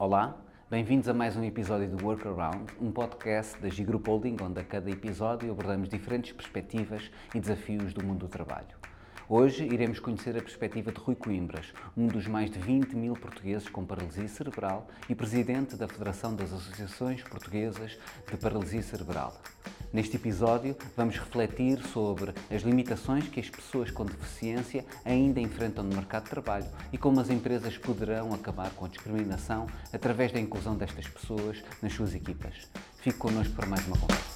Olá, bem-vindos a mais um episódio do Workaround, um podcast da G Group Holding, onde a cada episódio abordamos diferentes perspectivas e desafios do mundo do trabalho. Hoje iremos conhecer a perspectiva de Rui Coimbras, um dos mais de 20 mil portugueses com paralisia cerebral e presidente da Federação das Associações Portuguesas de Paralisia Cerebral. Neste episódio, vamos refletir sobre as limitações que as pessoas com deficiência ainda enfrentam no mercado de trabalho e como as empresas poderão acabar com a discriminação através da inclusão destas pessoas nas suas equipas. Fique connosco para mais uma conversa.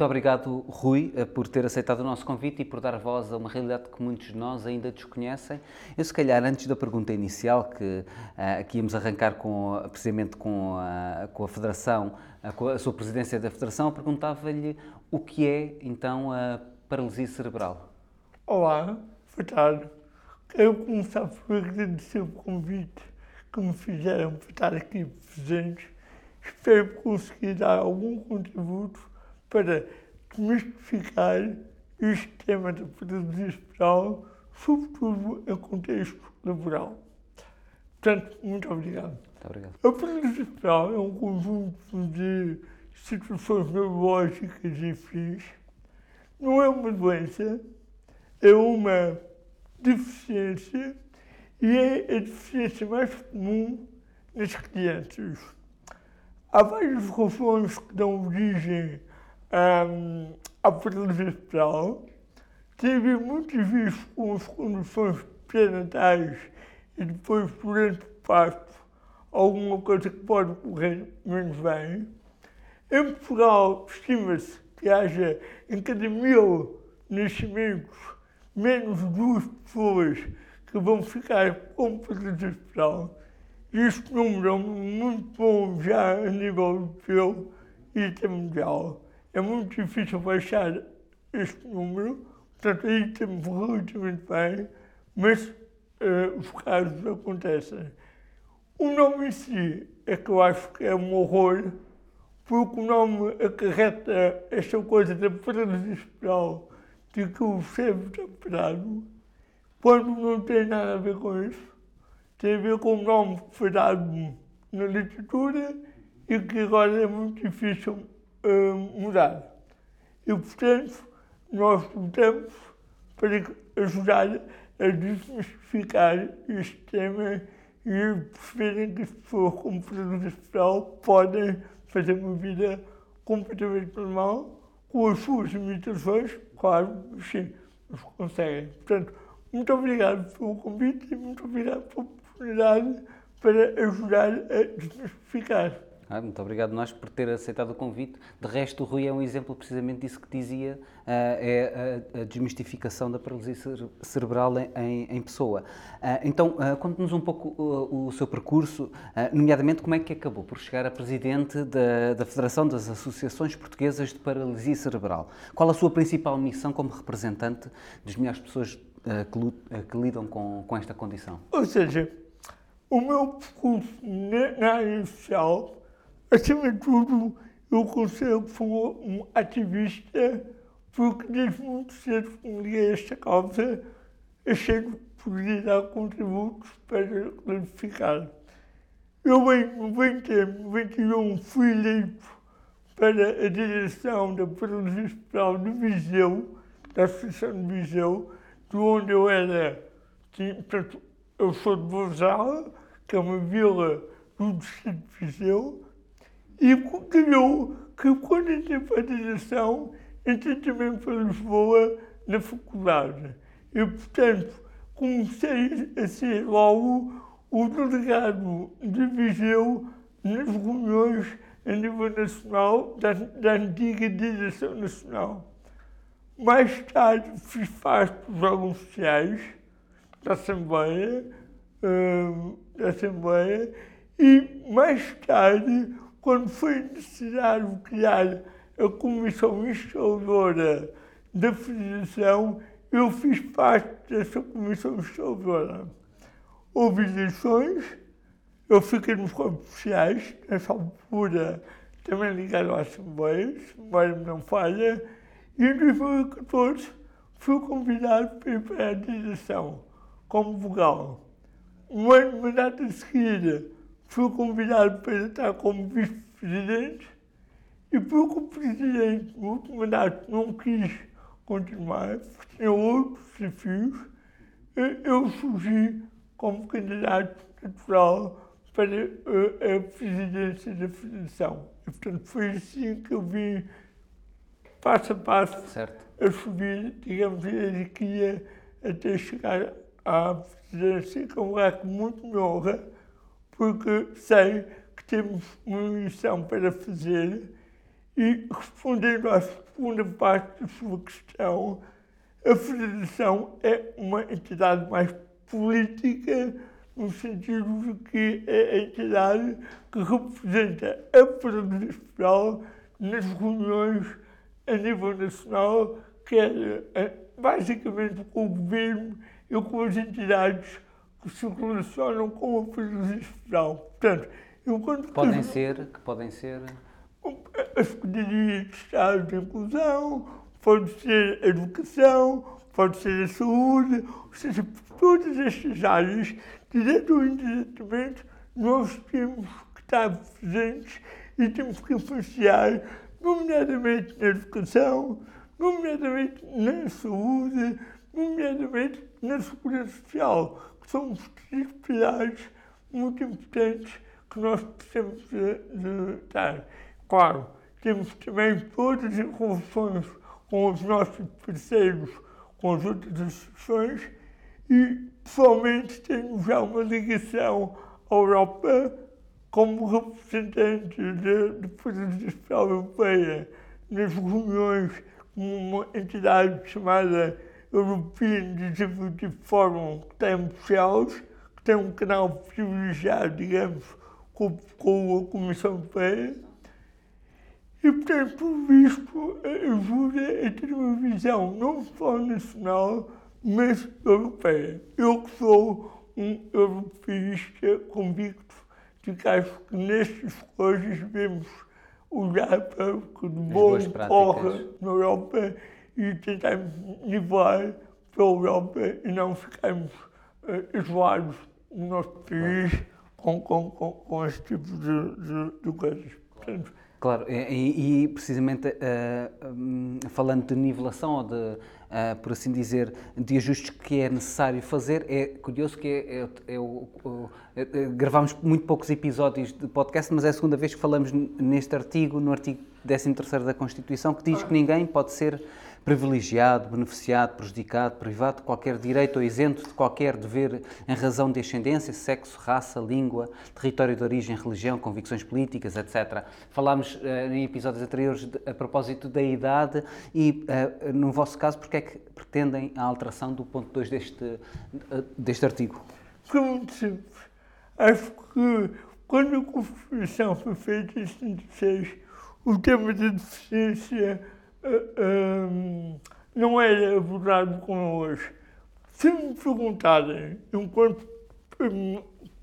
Muito obrigado, Rui, eh, por ter aceitado o nosso convite e por dar voz a uma realidade que muitos de nós ainda desconhecem. Eu, se calhar, antes da pergunta inicial, que uh, aqui íamos arrancar com, precisamente com a, com a Federação, uh, com a sua presidência da Federação, perguntava-lhe o que é, então, a paralisia cerebral. Olá, boa tarde. Quero começar por agradecer o convite que me fizeram para estar aqui presente. Espero conseguir dar algum contributo para desmistificar o sistema de paralisia especial, sobretudo em contexto laboral. Portanto, muito obrigado. Muito obrigado. A especial é um conjunto de situações neurológicas e fins. Não é uma doença, é uma deficiência e é a deficiência mais comum nas crianças. Há várias razões que dão origem um, a paralisia especial. Tive muitas vezes com as condições pré-natais e depois durante o parto alguma coisa que pode correr menos bem. Em Portugal, estima-se que haja em cada mil nascimentos menos duas pessoas que vão ficar com especial. Este número é muito bom já a nível europeu e mundial é muito difícil baixar este número, portanto aí estamos relativamente bem, mas uh, os casos acontecem. O nome em si é que eu acho que é um horror, porque o nome acarreta esta coisa da especial, de que o cérebro está parado, quando não tem nada a ver com isso. Tem a ver com o nome que foi dado na literatura e que agora é muito difícil uh, mudar. E, portanto, nós lutamos para ajudar a desmistificar este tema e perceberem que as pessoas com paralisia especial podem fazer uma vida completamente normal, com as suas limitações, claro, sim, mas conseguem. Portanto, muito obrigado pelo convite e muito obrigado pela oportunidade para ajudar a desmistificar. Ah, muito obrigado nós por ter aceitado o convite. De resto, o Rui é um exemplo precisamente disso que dizia, uh, é a, a, desmistificação da paralisia cerebral em, em pessoa. Uh, então, uh, conte-nos um pouco o, o seu percurso, nomeadamente como é que acabou por chegar a presidente da, da Federação das Associações Portuguesas de Paralisia Cerebral. Qual a sua principal missão como representante das milhares de pessoas que, que lidam com, com esta condição? Ou seja, o meu percurso na área social Acima de tudo, eu considero que sou um ativista porque desde muito cedo a esta causa, achei que poderia dar contributos para clarificar. Eu em 90, 91 fui eleito para a direção da Paralisia Especial de Viseu, da Associação de Viseu, de onde eu era, eu sou de Bozal, que é uma vila do distrito de Viseu, e calhou que quando entrei para a direção, entrei também para Lisboa na faculdade. E, portanto, comecei a ser logo o delegado de Viseu nas reuniões a nível nacional da, da antiga direção nacional. Mais tarde fiz parte dos órgãos sociais da Assembleia, uh, da Assembleia e mais tarde quando foi necessário criar a comissão instaladora da Federação, eu fiz parte dessa comissão instaladora. Houve eleições, eu fiquei nos corpos sociais, nessa altura também ligado às Assembleias, memória não falha, e em 2014 fui convidado para ir para a direção como vogal. Um ano de mandato a seguir, fui convidado para estar como vice-presidente e porque o presidente, no último mandato, não quis continuar, porque tinha outros desafios, eu surgi como candidato natural para a, a presidência da Federação. E, portanto, foi assim que eu vim, passo a passo, certo. a subir, digamos, a hierarquia até chegar à presidência, que é um lugar que muito me honra, porque sei que temos uma missão para fazer. E, respondendo à segunda parte da sua questão, a Federação é uma entidade mais política no sentido de que é a entidade que representa a Federal nas reuniões a nível nacional, quer eh, basicamente com o governo e com as entidades que se relacionam com a Federal. Portanto, enquanto podem ser, que podem ser a Secretaria de Estado de Inclusão, pode ser a educação, pode ser a saúde, ou seja, todas estas áreas direto ou indiretamente, nós temos que estar presentes e temos que influenciar, nomeadamente na educação, nomeadamente na saúde, nomeadamente na segurança social, são três pilares muito importantes que nós precisamos dar. Claro, temos também todas as relações com os nossos parceiros, com as outras instituições e pessoalmente tenho já uma ligação à Europa como representante da Social Europeia nas reuniões com uma entidade chamada European Disability Forum, que tem Bruxelas, que tem um canal privilegiado, digamos, com, com a Comissão Europeia. E, portanto, por visto, ajuda a ter uma visão não só nacional, mas europeia. Eu que sou um europeísta convicto de que acho que nestas coisas devemos olhar para o que de bom corre na Europa e tentarmos nivelar para a Europa e não ficarmos uh, isolados no nosso país com, com, com, com esse tipo de, de, de coisas. Portanto, Claro, e, e precisamente uh, falando de nivelação ou de, uh, por assim dizer, de ajustes que é necessário fazer, é curioso que é, é, é, é, é gravámos muito poucos episódios de podcast, mas é a segunda vez que falamos neste artigo, no artigo 13 da Constituição, que diz que ninguém pode ser privilegiado, beneficiado, prejudicado, privado de qualquer direito ou isento de qualquer dever em razão de ascendência, sexo, raça, língua, território de origem, religião, convicções políticas, etc. Falámos uh, em episódios anteriores de, a propósito da idade e, uh, no vosso caso, porque é que pretendem a alteração do ponto 2 deste, uh, deste artigo? Acho que quando a Constituição foi feita em 76, o tema da deficiência uh, não era abordado como hoje. Se me perguntarem, enquanto um,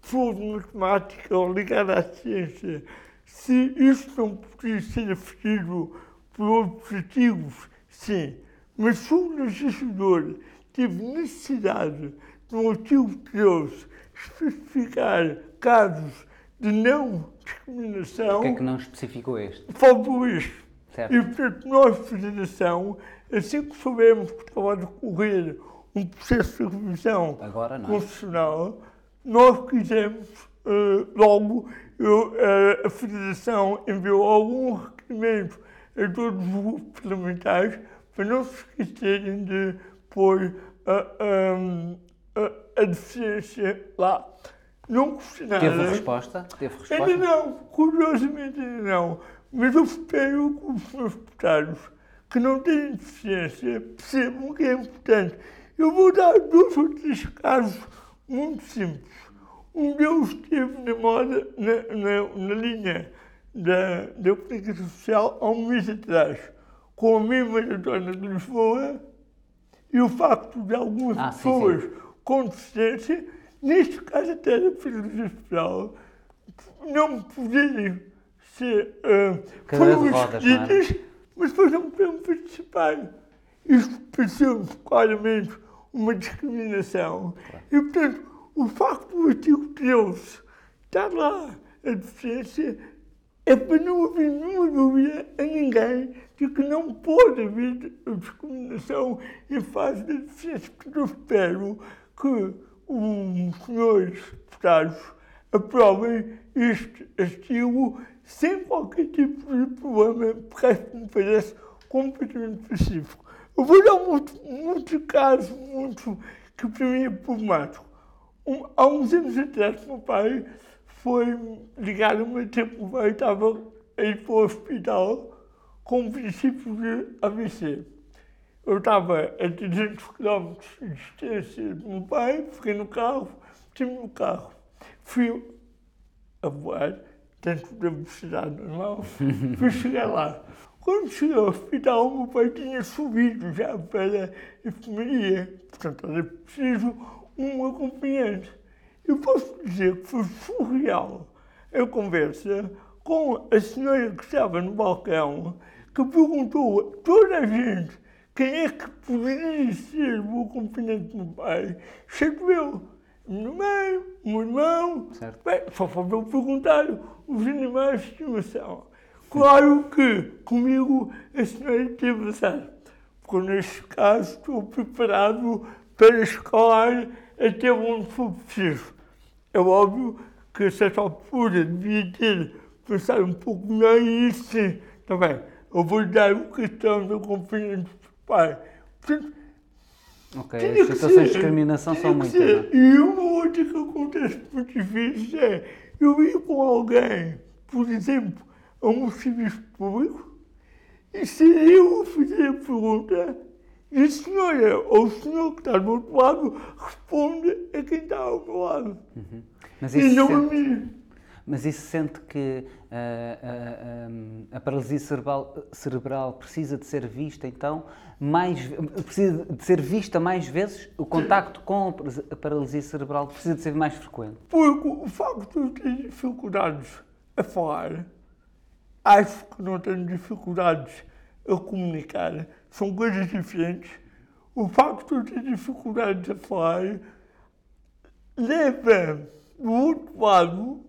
de matemática ou ligado à ciência, se isto não podia ser aferido por outros artigos, sim. Mas se o legislador teve necessidade, no artigo 13, especificar casos de não discriminação. Por que é que não especificou este? Faltou este. Certo. E, portanto, nós, Federação, assim que soubemos que estava a decorrer um processo de revisão Agora, constitucional, nós quisemos, uh, logo, eu, uh, a Federação enviou algum requerimento a todos os grupos parlamentares para não se esquecerem de pôr a, a, a deficiência lá. Não questionaram. Teve resposta? Teve resposta? Ainda não, curiosamente ainda não. Mas eu espero que os meus deputados que não têm deficiência percebam que é importante. Eu vou dar dois ou três casos muito simples. Um deles esteve na moda, na, na, na linha da, da comunicação social há um mês atrás, com a mesma maratona de Lisboa e o facto de algumas ah, pessoas sim, sim. com deficiência, neste caso até da Polícia Social, não poderem ser, uh, foram rodas, não é? escolhidas, mas depois não puderam participar. Isto pareceu-me claramente uma discriminação. E, portanto, o facto do artigo 13 estar lá a deficiência é para não haver nenhuma dúvida a ninguém de que não pode haver discriminação em fase de deficiência. Portanto, eu espero que os senhores deputados aprovem este artigo sem qualquer tipo de problema, porque me parece completamente pacífico. Eu vou dar um outro caso muito que para mim é problemático. Um, há uns anos atrás, meu pai foi ligar uma tempo e estava a ir para o hospital com princípio de AVC. Eu estava a 300 km de distância do meu pai, fiquei no carro, tive no carro. Fui a voar, da velocidade normal, fui chegar lá. Quando cheguei ao hospital, o meu pai tinha subido já para a enfermaria. Portanto, era preciso um acompanhante. Eu posso dizer que foi surreal a conversa com a senhora que estava no balcão, que perguntou a toda a gente quem é que poderia ser o acompanhante do meu pai, exceto eu. Minha mãe, o meu irmão, Certo. bem, só faltou perguntar os animais de estimação. Claro que comigo a senhora teve azar, porque neste caso estou preparado para escalar até onde for preciso. É óbvio que a certa altura devia ter pensado um pouco melhor e isso sim, também. Eu vou dar o cartão do acompanhante do pai. Portanto, Ok, as situações de discriminação são muitas. não é? E uma outra que acontece muitas vezes é eu ir com alguém, por exemplo, a um serviço público, e se eu fizer a pergunta, e a senhora ou o senhor que está do outro lado responde a quem está ao meu lado. Mas E não a sente, mim. mas isso sente que a paralisia cerebral, cerebral precisa de ser vista, então, mais, precisa de ser vista mais vezes? O contacto com a paralisia cerebral precisa de ser mais frequente? Porque o facto de ter dificuldades a falar, acho que não tenho dificuldades a comunicar, são coisas diferentes. O facto de ter dificuldades a falar leva, do outro lado,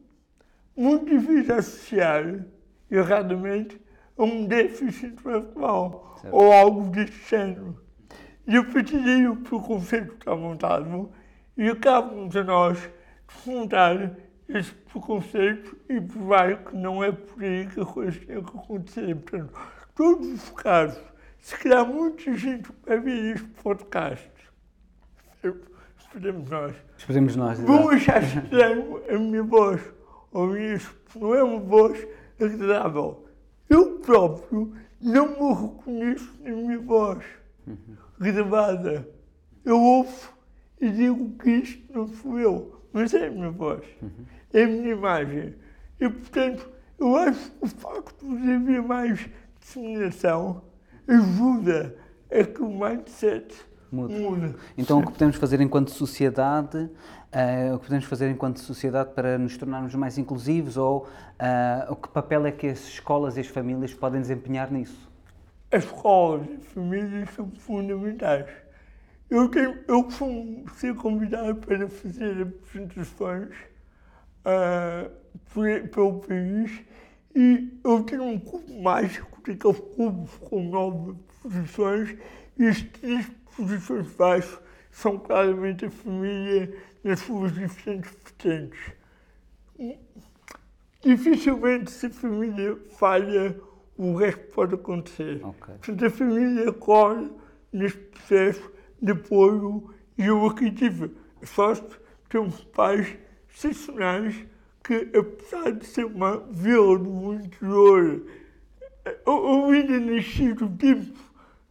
muito difícil associar, erradamente, a um déficit intelectual ou algo desse género. E eu partilhei o preconceito que está montado e acabamos a nós desmontar esse preconceito e provar que não é por aí que a coisa tem que acontecer. Portanto, todos os casos, se calhar muita gente vai ver este podcast, esperemos nós, Esperemos nós. vão achar estranho a minha voz, ou isso não é uma voz agradável. Eu próprio não me reconheço na minha voz gravada. Eu ouço e digo que isto não sou eu, mas é a minha voz, é a minha imagem. E, portanto, eu acho que o facto de haver mais disseminação ajuda a que o mindset mude. Então, o que podemos fazer enquanto sociedade, eh, o que podemos fazer enquanto sociedade para nos tornarmos mais inclusivos ou o que papel é que as escolas e as famílias podem desempenhar nisso? As escolas e as famílias são fundamentais. Eu, tenho, eu ser convidado para fazer apresentações por- pelo país e eu tenho um cubo mágico, daqueles cubos com nove posições e as três posições baixo são claramente a família nas suas diferentes vertentes. Dificilmente se a família falha, o resto pode acontecer. Ok. Portanto, a família corre neste processo de apoio e eu aqui tive a sorte de ter uns pais excepcionais que, apesar de ser uma vila do interior, eu ainda nasci do tempo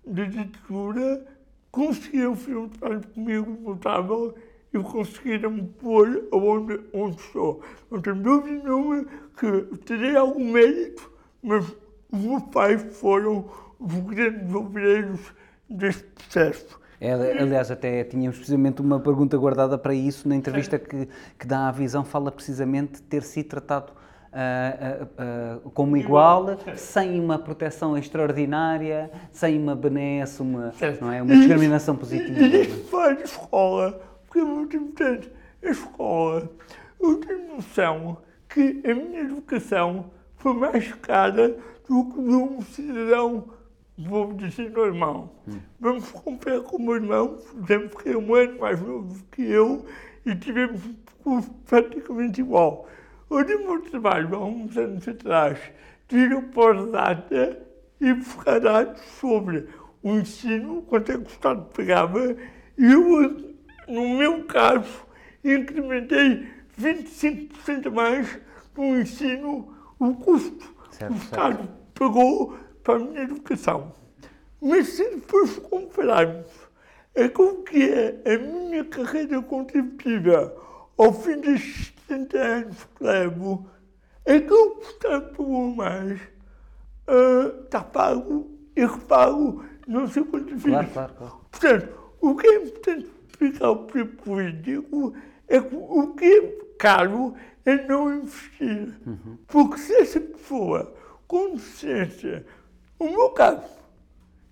da ditadura, conseguiram fazer um trabalho comigo notável e conseguiram pôr onde, onde estou. Não tenho dúvida nenhuma que terei algum mérito, mas os meus pais foram os grandes obreiros deste processo. É, aliás, até tínhamos precisamente uma pergunta guardada para isso na entrevista que, que dá à visão, fala precisamente de ter sido tratado uh, uh, como igual, sem uma proteção extraordinária, sem uma benesse, uma, não é? uma discriminação positiva. E isto faz a escola, porque é muito importante. A escola, eu tenho noção que a minha educação foi mais cara do que de um cidadão, vamos dizer, normal. Hum. Vamos comparar com o meu irmão, por exemplo, que é um ano mais novo que eu, e tivemos um curso praticamente igual. O meu trabalho, há uns anos atrás, tirou pós-data e buscar dados sobre o ensino, quanto é que o Estado pagava, e eu, no meu caso, incrementei 25% mais no ensino, o custo certo, o Estado certo. pagou para a minha educação. Mas se depois compararmos com que é a minha carreira contributiva ao fim dos 70 anos que levo, aquilo que está pagou mais uh, está pago e repago não sei quantas vezes. Claro, claro, claro. Portanto, o que é importante político é o que é caro é não investir. Uhum. Porque se essa pessoa, com deficiência, o meu caso,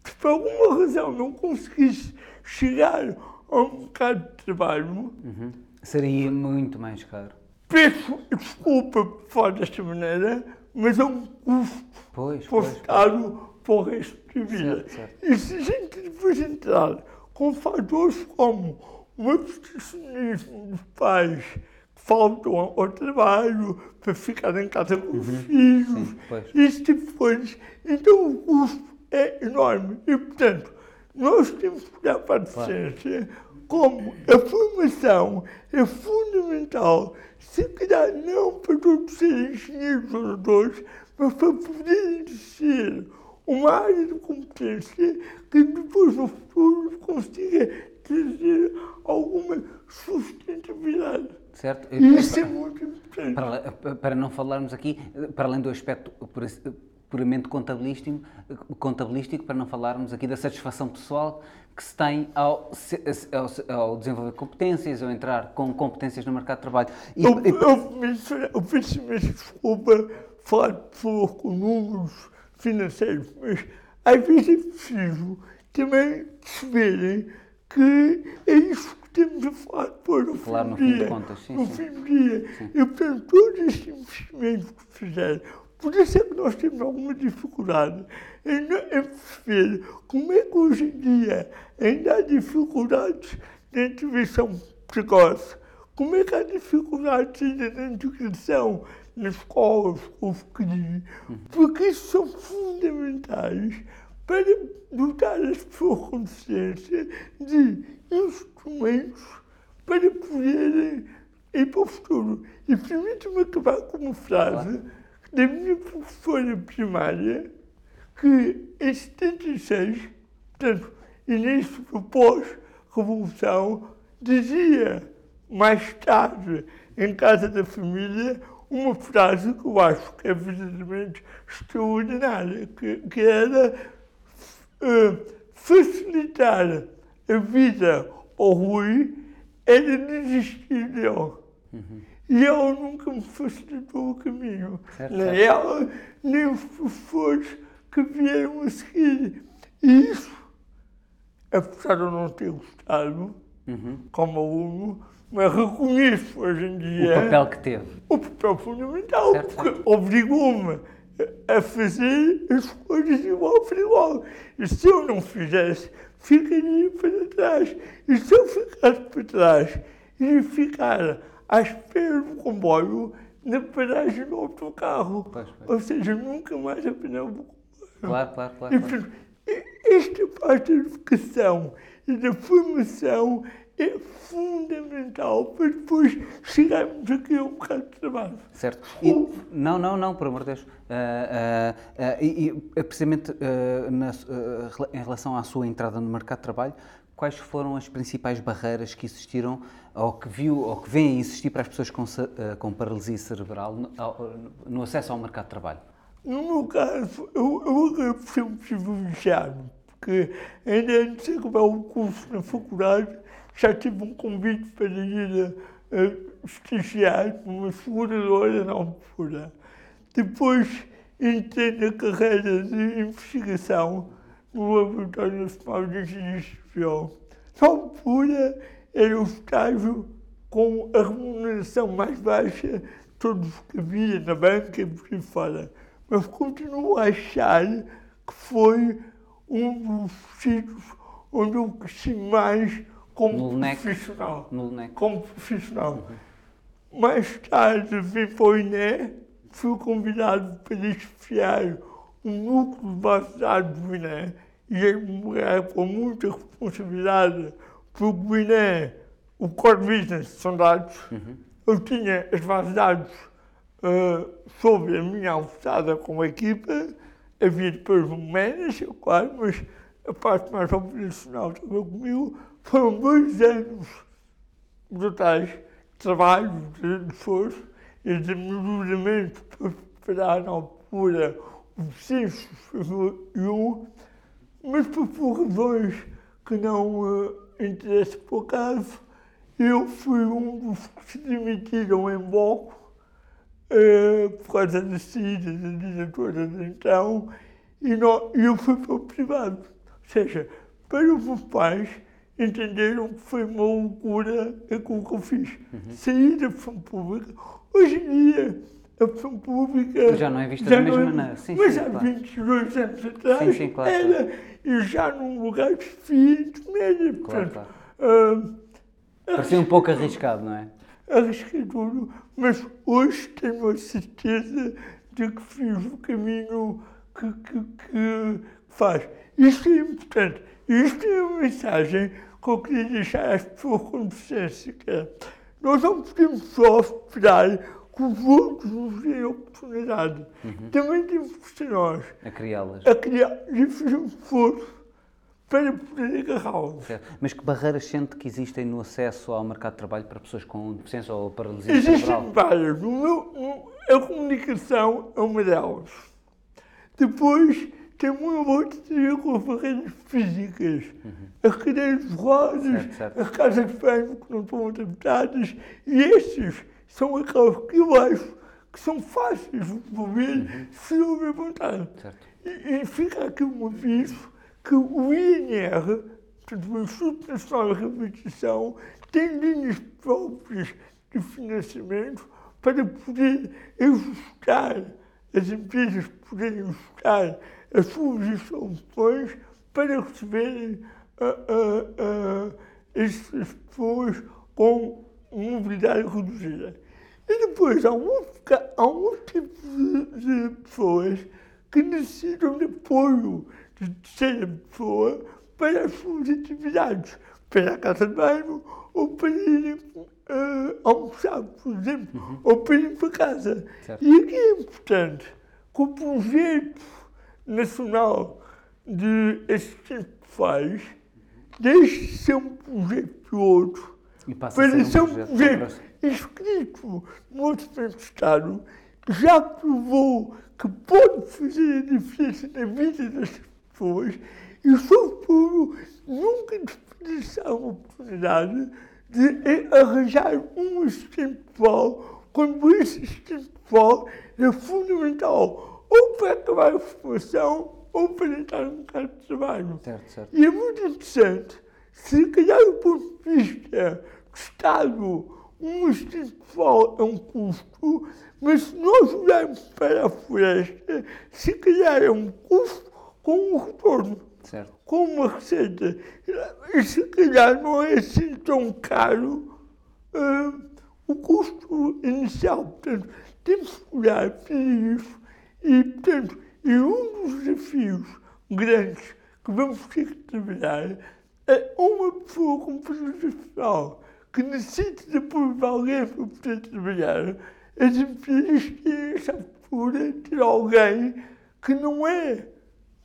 se por alguma razão não conseguisse chegar ao mercado de trabalho, uhum. seria muito mais caro. Peço desculpa por falar desta maneira, mas é um custo pois, para o Estado para o resto da vida. Certo, certo. E se a gente depois entrar com fatores como o abstencionismo dos pais que faltam ao trabalho para ficar em casa com os uhum. filhos, Sim, esse tipo de coisas, então o custo é enorme. E, portanto, nós temos que olhar para a deficiência como a formação é fundamental, se calhar não para todos serem engenheiros ou doutores, mas para poderem ser uma área de competência que depois no futuro consiga trazer alguma sustentabilidade. Certo. Isso é muito importante. Para, para não falarmos aqui, para além do aspecto puramente contabilístico, contabilístico, para não falarmos aqui da satisfação pessoal que se tem ao, ao, ao, desenvolver competências, ou entrar com competências no mercado de trabalho. E, eu, e... eu, eu peço imensa desculpa falar de pessoas com números financeiros, mas às vezes é preciso também perceberem que é isso que temos a falar depois no fim do dia. Contas, sim, no sim. fim do dia. Sim. E, portanto, todos estes investimentos que fizeram, por isso é que nós temos alguma dificuldade em, perceber como é que hoje em dia ainda há dificuldades na intervenção precoce, como é que há dificuldades ainda na integração nas escolas com os porque são fundamentais para dotar as pessoas com deficiência de instrumentos para poderem ir para o futuro. E permite-me acabar com uma frase da minha professora primária, que em 76, portanto, início do pós-revolução, dizia mais tarde, em casa da família, uma frase que eu acho que é verdadeiramente extraordinária, que, que era uh, facilitar a vida ao Rui era desistir dele. Uhum. E ela nunca me facilitou o caminho. Certo, nem certo. ela, nem os professores que vieram a seguir. E isso, apesar de eu não ter gostado, uhum. como aluno, mas reconheço hoje em dia. O papel que teve. O papel fundamental, certo, porque obrigou-me a fazer as coisas igual para igual. E se eu não fizesse, ficaria para trás. E se eu ficasse para trás, ia ficar à espera do comboio na paragem do autocarro. Pois, pois. Ou seja, nunca mais apanhava o comboio. Claro, claro, claro. E, portanto, esta parte da educação e da formação é fundamental para depois chegarmos aqui ao mercado de trabalho. Certo. E, não, não, não, por amor de Deus. Uh, uh, uh, e, e, precisamente na, em relação à sua entrada no mercado de trabalho, quais foram as principais barreiras que existiram ou que viu ou que vêm a existir para as pessoas com, com paralisia cerebral no, no, acesso ao mercado de trabalho? No meu caso, eu, eu acabei sempre privilegiado, porque ainda antes de acabar o curso na faculdade, já tive um convite para ir a, estagiar numa seguradora na altura. Depois entrei na carreira de investigação no Laboratório Nacional de Engenharia Civil. Na altura era o estágio com a remuneração mais baixa todos que havia na banca e por aí fora. Mas continuo a achar que foi um dos sítios onde eu cresci mais como No LNEC. profissional. No LNEC. Como profissional. Mais tarde vim para o INE, fui convidado para chefiar o núcleo de base de dados do INE e é com muita responsabilidade, porque o INE, o core business são dados. Eu tinha as bases de dados ah, sobre a minha alçada com a equipa, havia depois um manager, claro, mas a parte mais operacional estava comigo. Foram dois anos brutais de trabalho, de esforço e de melhoramento para preparar na altura o censo 2001, mas por, por razões que não eh, interessam por acaso, eu fui um dos que se demitiram em bloco eh, por causa da saída da diretora de então, e e eu fui para o privado. Ou seja, para os meus pais entenderam que foi uma loucura aquilo que eu fiz. Saí da função pública. Hoje em dia, a função pública. Já não é vista da mesma é- maneira. Sim, mas sim, há claro. 22 anos atrás Sim, sim, claro, era. E já num lugar de fim de média. Claro, Portanto, claro. ah, Parecia um pouco arriscado, não é? arrisquei tudo, mas hoje tenho a certeza de que fiz o caminho que, que, que faz. Isto é importante. Isto é uma mensagem que eu queria deixar às pessoas com deficiência. que é, Nós não podemos só esperar que os outros nos deem oportunidade. Também temos que ser nós A criá-las. a criar e fazer um esforço para poder agarrá-los. Mas que barreiras sente que existem no acesso ao mercado de trabalho para pessoas com deficiência ou paralisia Existem cerebral? várias. Meu- a comunicação é uma delas. Depois tem uma outra que tem a ver com as barreiras físicas. As cadeiras de rodas, as casas de banho que não estão adaptadas. E estes são aquelas que eu acho que são fáceis de resolver se houver vontade. E, e fica aqui um aviso que o INR, portanto, o Instituto Nacional de Reabilitação, tem linhas próprias de financiamento para poder ajustar, as empresas poderem ajustar as suas instalações para receberem ah, ah, ah, essas pessoas com mobilidade reduzida. E depois há um, há um tipo de, de pessoas que necessitam de apoio de terceira pessoa para as suas atividades, para a casa de banho ou para irem eh, almoçar, por exemplo, ou para ir para casa. Certo. E aqui é importante que o projeto nacional de assistência faz deixe de ser um projeto piloto E passa para ser um projeto projeto no Orçamento de Estado que já provou que pode fazer a diferença na vida das pessoas e, sobretudo, nunca desperdiçar a oportunidade de arranjar um assistente pessoal quando esse assistente pessoal é fundamental ou para acabar a formação ou para entrar no mercado de trabalho. Certo, certo. E é muito interessante, se calhar do ponto de vista do Estado, um pessoal é um custo, mas se nós olharmos para a floresta, se calhar é um custo com um retorno, Certo. com uma receita. E se calhar não é assim tão caro ah, o custo inicial. Portanto, temos que olhar para isso e, portanto, e um dos desafios grandes que vamos ter que trabalhar é uma pessoa com social que necessita de apoio de alguém para poder trabalhar. As empresas têm essa postura de ter alguém que não é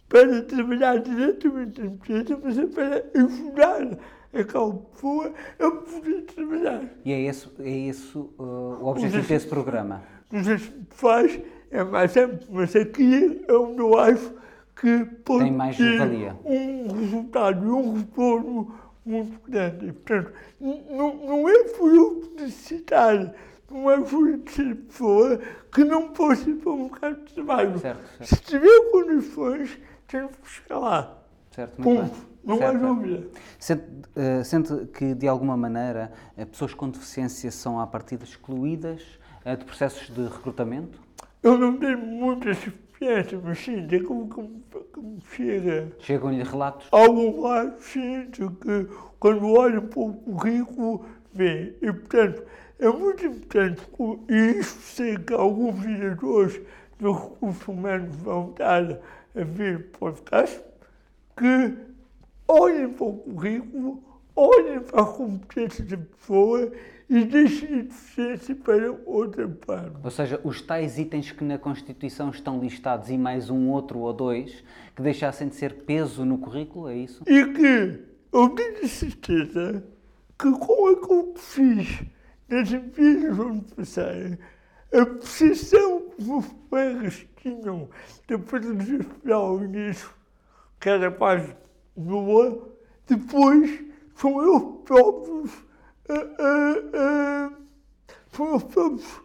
para trabalhar diretamente na empresa, mas é para ajudar aquela pessoa a poder trabalhar. E é esse, é esse uh, o objetivo desse programa. Se faz, é mais amplo, mas aqui é onde eu acho que pode Tem mais ter valia. um resultado e um retorno muito grande. Portanto, não, não é por eu necessitar não é por ser pessoa que não possa ir para um mercado de trabalho. Certo, Se certo, tiver condições, temos que chegar lá. certo, muito Ponto. bem. Não há Certo, certo. dúvida. Sente, eh, sente que, de alguma maneira, eh, pessoas com deficiência são, à partida, excluídas eh, de processos de recrutamento? Eu não tenho muita experiência, mas sim, é como que me chega. Chegam-lhe relatos? Algum lado sinto que quando olho para o currículo, vê. E, portanto, é muito importante, e isso sei que alguns diretores do recurso humano vão estar a ver podcast, que olhem para o currículo, olhem para a competência da pessoa e deixem a deficiência para outra parte. Ou seja, os tais itens que na Constituição estão listados e mais um outro ou dois que deixassem de ser peso no currículo, é isso? E que eu tenho certeza que com aquilo que fiz nas empresas onde passei, a percepção que os meus colegas tinham da patologia social nisso, que era quase nula, depois são eles próprios, eles próprios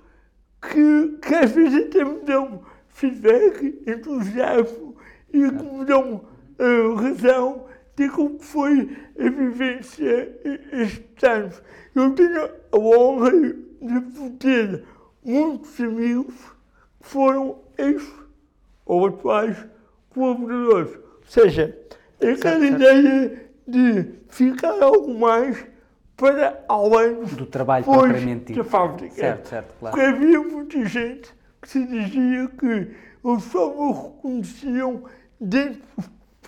que, que às vezes até me dão feedback, entusiasmo e que me dão ah, razão de como foi a vivência e- estes anos. Eu tenho a honra de ter muitos amigos que foram ex ou atuais colaboradores. Ou seja, aquela certo. ideia de ficar algo mais para além Do trabalho propriamente da dito. fábrica. Certo, certo, claro. Porque havia muita gente que se dizia que eles só me reconheciam dentro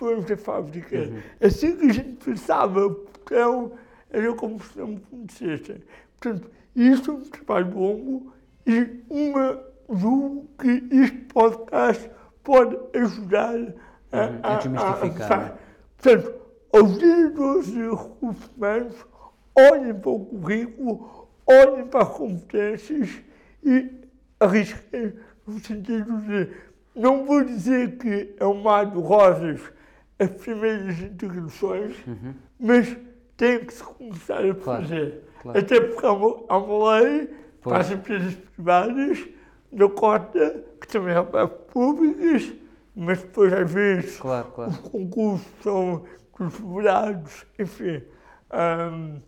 dos da fábrica. Uhum. Assim que a gente passava o portão, era como se não me conhecessem. Portanto, isto é um trabalho longo e uma, julgo que este podcast pode ajudar a, Uhum, a desmistificar, a- não é? Portanto, aos diretores de recursos humanos, olhem para o currículo, olhem para as competências e arrisquem no sentido de, não vou dizer que é um mar de rosas as primeiras integrações, mas tem que se começar a fazer. claro. Até porque há uma, há uma lei Pois. para as empresas privadas da cota, que também é para as públicas, mas depois às vezes Claro, os concursos são desfavorados, enfim. Ahm,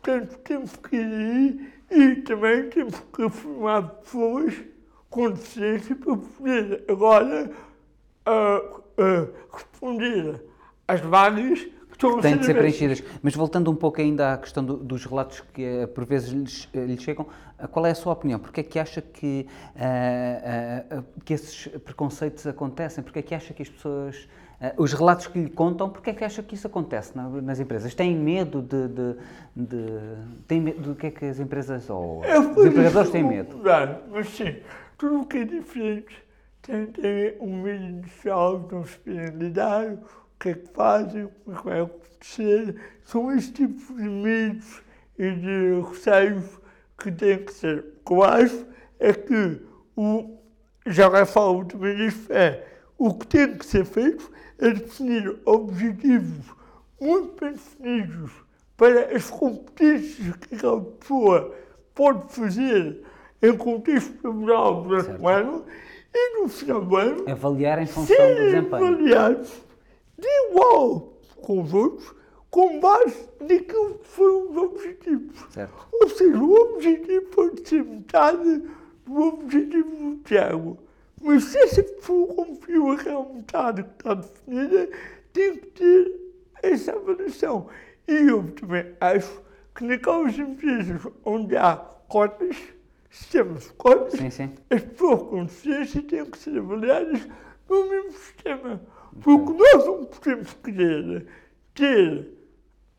portanto, temos que ir e também temos que formar pessoas com deficiência para poder agora ah, ah, responder às vagas que estão a Têm de ser preenchidas. Mas voltando um pouco ainda à questão do- dos relatos que eh, por vezes lhes, eh, lhes chegam, ah, qual é a sua opinião? Porquê é que acha que, ah, que esses preconceitos acontecem? Porquê é que acha que as pessoas, os relatos que lhe contam, porquê é que acha que isso acontece na- nas empresas? Têm medo de, de, de- têm medo do que é que as empresas ou os empregadores têm medo? mudar, Mas sim, tudo o que é diferente tem, tem um meio inicial que não se lidar, o que é que fazem, como é que vai acontecer. São esses tipos de medos e de receios que têm que ser. O que eu acho é que o, já vai falar também disso, é o que tem que ser feito é definir objetivos muito bem definidos para as competências que aquela pessoa pode fazer em contexto laboral durante Certo. um ano e no final do ano Avaliar em função do desempenho. avaliados de igual com os outros com base naquilo que foram os objetivos. Certo. Ou seja, o objetivo pode ser metade do objetivo do Tiago. Mas se essa pessoa cumpriu aquela metade que está definida, tem que ter essa avaliação. E eu também acho que naquelas empresas onde há cotas, sistemas de cotas, Sim, sim. as pessoas com deficiência têm que ser avaliadas no mesmo sistema. Porque nós não podemos querer ter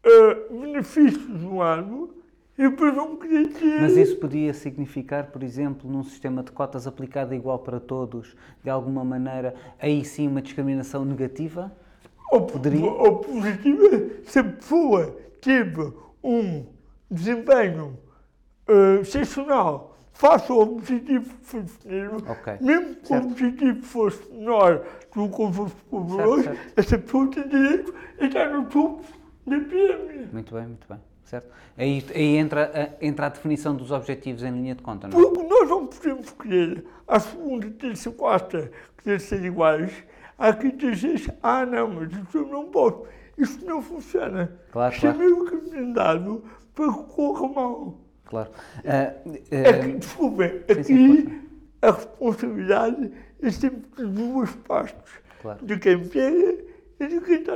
eh, benefícios no ano e depois não querer ter. Mas isso podia significar, por exemplo, num sistema de cotas aplicado igual para todos, de alguma maneira, aí sim uma discriminação negativa? Ou, poderia- ou positiva, se a pessoa teve um desempenho eh, excepcional face ao objetivo que foi definido, Ok, mesmo que certo. o objetivo fosse menor do que os outros colaboradores, certo. essa pessoa tem direito a estar no topo da pirâmide. Muito bem, muito bem. Certo? Aí, aí entra, a, entra a definição dos objetivos em linha de conta, não é? Porque nós não podemos querer a segunda, terça, quarta querer ser iguais. Há quinta e sexta, ah não, mas eu não posso. Isso não funciona. Claro, Chamei o caminhado para que corra mal. Claro. Uh, uh, Aqui, desculpem, sim, sim, aqui a responsabilidade é sempre de duas partes. Claro. De quem pega e de quem está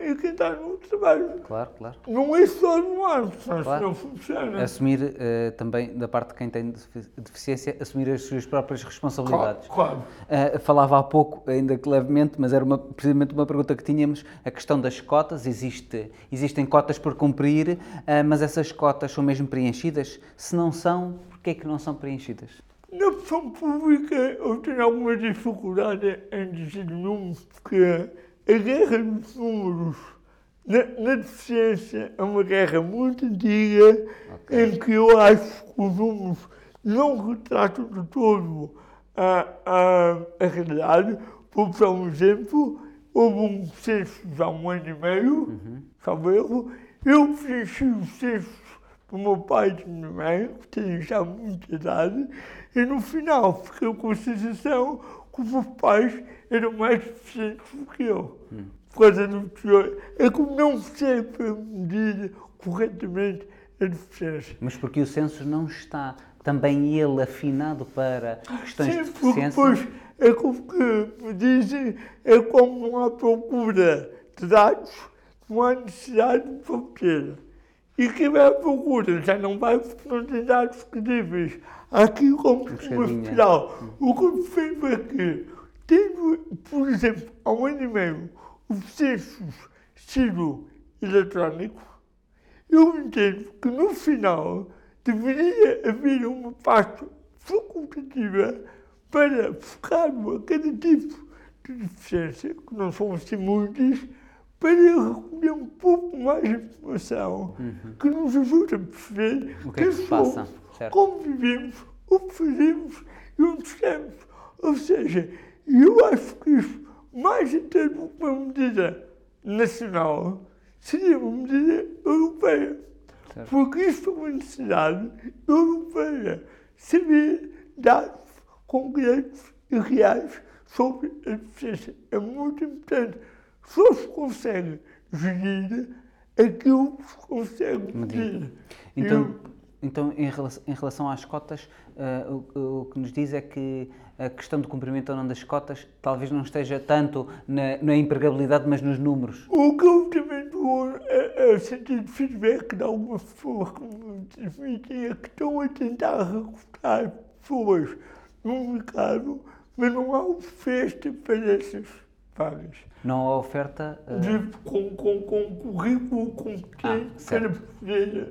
e quem está no trabalho. claro, claro. Não é só no ar, Claro. não funciona. Assumir uh, também, da parte de quem tem defi- deficiência, assumir as suas próprias responsabilidades. Claro, Uh, falava há pouco, ainda que levemente, mas era uma, precisamente uma pergunta que tínhamos, a questão das cotas. Existe, existem cotas por cumprir, uh, mas essas cotas são mesmo preenchidas? Se não são, porquê é que não são preenchidas? Na opção pública eu tenho alguma dificuldade em dizer números, porque a guerra dos números na, na deficiência é uma guerra muito antiga, Ok. em que eu acho que os números não retratam de todo a, a, a realidade. Dar um exemplo, houve um censo há um ano e meio, salvo erro, eu preenchi o censo do meu pai e minha mãe, que têm já muita idade, e no final fiquei com a sensação que os meus pais eram mais deficientes do que eu. Por causa do teor. É como não sei para medir corretamente a deficiência. Mas porque o censo não está também ele afinado para questões Sim, de deficiência? depois é como que me dizem, é como não há procura de dados, não há necessidade de obter. E quem vai à procura já não vai porque não tem dados credíveis. Aqui como uma bocadinho, é. O que me fez foi tendo, por exemplo, há um ano e meio, os censos sido eletrónicos, eu entendo que no final deveria haver uma parte facultativa para focar-me a cada tipo de deficiência, que não são assim muitas, para recolher um pouco mais de informação que nos ajude a perceber Uhum. O que é que somos, como vivemos, o que fazemos e onde estamos. Ou seja, eu acho que isso, mais do que uma medida nacional, seria uma medida europeia. Certo. Porque isso é uma necessidade europeia. Saber dados concretos e reais sobre a deficiência é muito importante. Só se consegue gerir aquilo que se consegue Medir. Então, então em, relação, em relação às cotas, ah, o, o que nos diz é que a questão do cumprimento ou não das cotas talvez não esteja tanto na, na empregabilidade, mas nos números. O que eu também dou é, é sentir feedback de algumas pessoas que me que estão a tentar recrutar pessoas no mercado, mas não há oferta para essas vagas. Não há oferta. De, com, com, com currículo competente Ah, certo.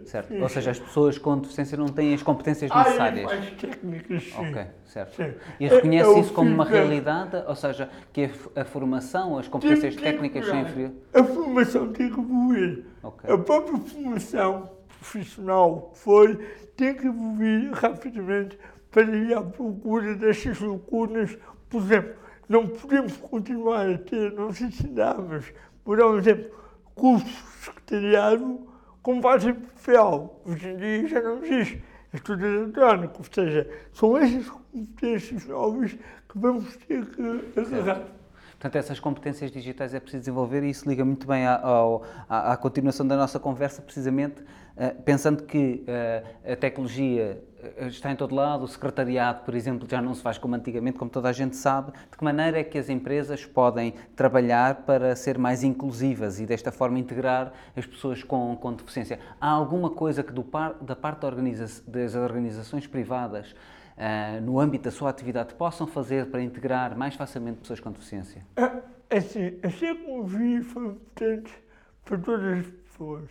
certo. Ou seja, as pessoas com deficiência não têm as competências Ah, é necessárias. mais técnicas, sim. Ok, certo. Sim. E É- reconhece é o isso como uma realidade? Ou seja, que a, a formação, as competências Tem- técnicas são inferiores? A formação tem que evoluir. Ok. A própria formação profissional foi, tem que evoluir rapidamente para ir à procura destas lacunas. Por exemplo, não podemos continuar a ter, dá, mas, por exemplo, cursos de secretariado com base papel. Hoje em dia já não existe. É tudo eletrónico, ou seja, são essas competências novas que vamos ter que agarrar. Portanto, essas competências digitais é preciso desenvolver e isso liga muito bem à, à- continuação da nossa conversa, precisamente pensando que eh, a tecnologia eh, está em todo lado, o secretariado, por exemplo, já não se faz como antigamente, como toda a gente sabe. De que maneira é que as empresas podem trabalhar para ser mais inclusivas e desta forma integrar as pessoas com, com deficiência? Há alguma coisa que par- da parte da organiza- das organizações privadas ah, no âmbito da sua atividade, possam fazer para integrar mais facilmente pessoas com deficiência? Ah, Assim, a tecnologia foi importante para todas as pessoas.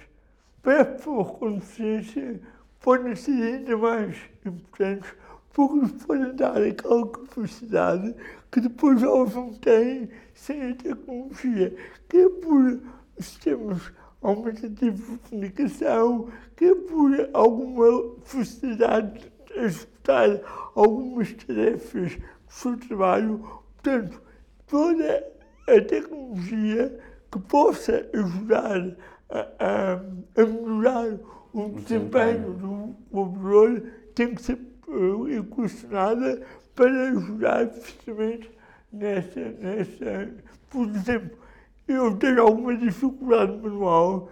Deficiência, podem ser ainda mais importantes, porque podem dar aquela capacidade que depois elas não têm sem a tecnologia, que é por sistemas aumentativos de comunicação, que é por alguma facilidade de executar algumas tarefas do seu trabalho. Portanto, toda a tecnologia que possa ajudar a, a, melhorar o desempenho do colaborador tem que ser uh, equacionada para ajudar precisamente nessa, nessa. Por exemplo, eu tenho alguma dificuldade manual,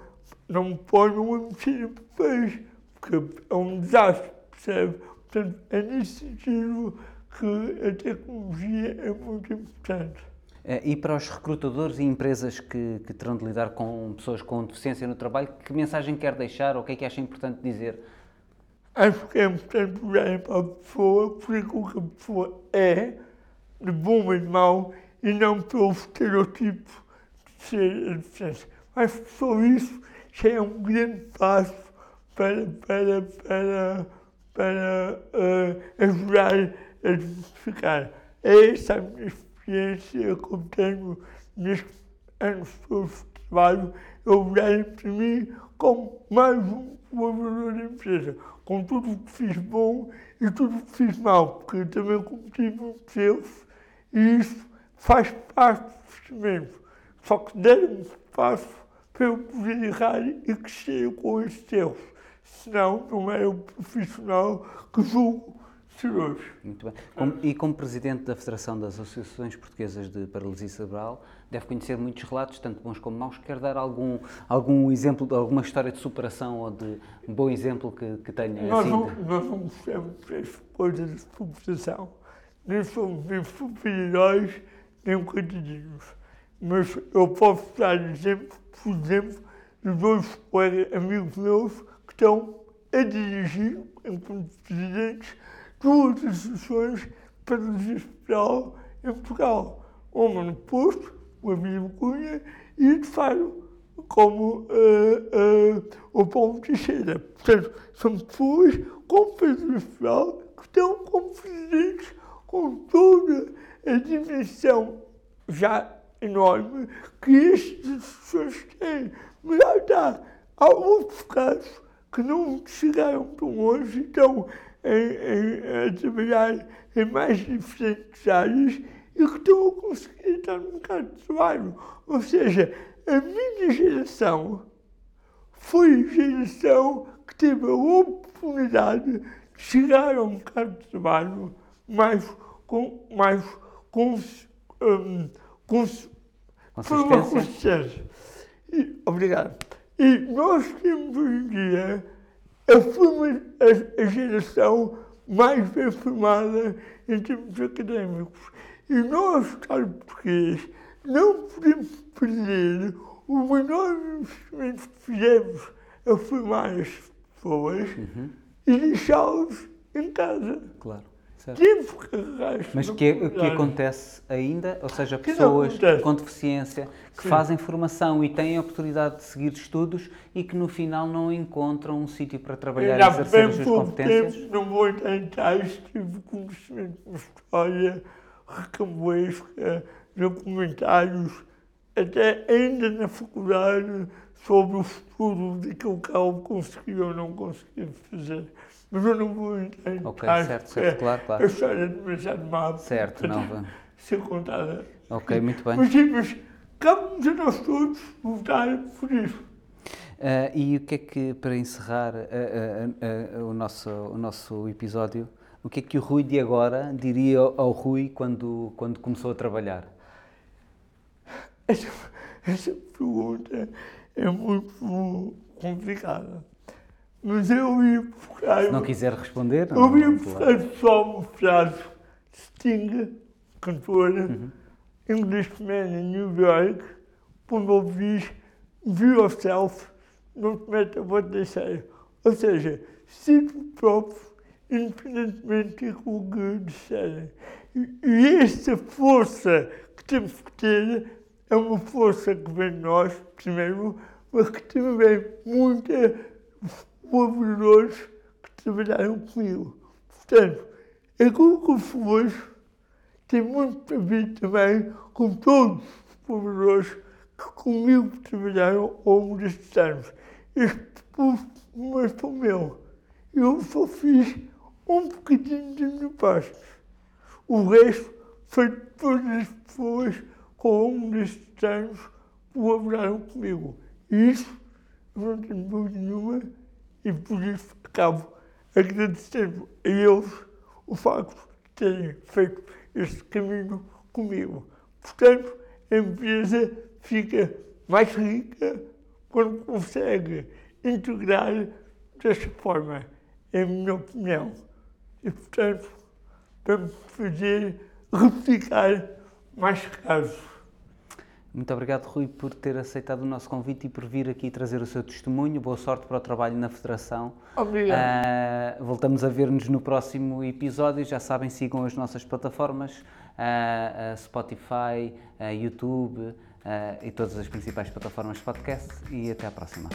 não ponho a mexer em papéis, porque é um desastre, percebe? Portanto, é nesse sentido que a tecnologia é muito importante. Eh, e para os recrutadores e empresas que, que terão de lidar com pessoas com deficiência no trabalho, que mensagem quer deixar ou o que é que acha importante dizer? Acho que é importante olhar para a pessoa por aquilo que a pessoa é, de bom e mau, e não pelo estereotipo de ser a deficiência. Acho que só isso já é um grande passo para, para, para, para uh, ajudar a desmistificar. É essa a minha tenho nestes anos todos de trabalho, eu para mim como mais um colaborador da empresa, com tudo que fiz bom e tudo que fiz mal, porque eu também cometi muitos erros e isso faz parte do crescimento. Só que deram-me espaço para eu poder errar e crescer com esses erros. Senão, não era o profissional que julgo muito bem. Como, e como Presidente da Federação das Associações Portuguesas de Paralisia Cerebral, deve conhecer muitos relatos, tanto bons como maus. Quer dar algum, algum exemplo, alguma história de superação ou de um bom exemplo que, que tenha? Nós, assim? não, nós não gostamos de coisas de superação. Nem somos nem super-heróis, nem coitadinhos. Mas eu posso dar exemplo, por exemplo, de dois colegas amigos meus que estão a dirigir, enquanto presidentes, duas para desesperar em Portugal. Uma no posto, o amigo Cunha, e de Faro, como uh, uh, o Paulo Teixeira. Portanto, são pessoas com peso social que estão presidentes com toda a dimensão já enorme que estas instituições têm. Mas lá há outros casos que não chegaram tão longe, então em, em, a trabalhar em mais diferentes áreas e que estão a conseguir estar no mercado de trabalho. Ou seja, a minha geração foi a geração que teve a oportunidade de chegar ao mercado de trabalho mais com mais com, um, com, consistência. E, obrigado. E nós temos hoje em dia eu fui a, a geração mais bem formada em termos académicos. E nós, Estado português, não podemos perder o menor investimento que fizemos a formar as pessoas uhum. e deixá-los em casa. Claro. Que Mas que, o que acontece ainda, ou seja, pessoas com deficiência que Sim. fazem formação e têm a oportunidade de seguir estudos e que no final não encontram um sítio para trabalhar e exercer as suas competências? Tempo, não vou tentar, tive conhecimento de história recambuesca, documentários, até ainda na faculdade, sobre o futuro daquilo que ela conseguiu ou não conseguiu fazer mas eu não vou entrar Ok, certo, certo, claro, claro. A história é demasiado má. Certo, não vai. Ser contada. Ok, muito bem. Mas sim, mas cabe-nos a nós todos lutar por isso. Uh, e o que é que, para encerrar uh, uh, o, nosso, o nosso episódio, o que é que o Rui de agora diria ao Rui quando, quando começou a trabalhar? Essa, essa pergunta é muito complicada. Mas eu ia buscar. Se não quiser responder, não. Eu ia buscar só uma frase de Sting, cantora, uhum. Englishman in New York, quando eu diz Be yourself, don't matter what they say. Ou seja, siga o próprio, independentemente daquilo que disserem. E, e essa força que temos que ter é uma força que vem de nós, primeiro, mas que também muita colaboradores que trabalharam comigo. Portanto, aquilo que eu hoje tem muito a ver também com todos os colaboradores que comigo trabalharam ao longo destes anos. Este curso não é só meu. Eu só fiz um bocadinho da minha parte. O resto foi de todas as pessoas que ao longo destes anos colaboraram comigo. E isso não tenho dúvida nenhuma e por isso acabo agradecendo a eles o facto de terem feito este caminho comigo. Portanto, a empresa fica mais rica quando consegue integrar desta forma, é a minha opinião. E, portanto, vamos fazer replicar mais casos. Muito obrigado, Rui, por ter aceitado o nosso convite e por vir aqui trazer o seu testemunho. Boa sorte para o trabalho na Federação. Obrigado. Uh, voltamos a ver-nos no próximo episódio. Já sabem, sigam as nossas plataformas, uh, uh, Spotify, YouTube e todas as principais plataformas de podcast. E até à próxima.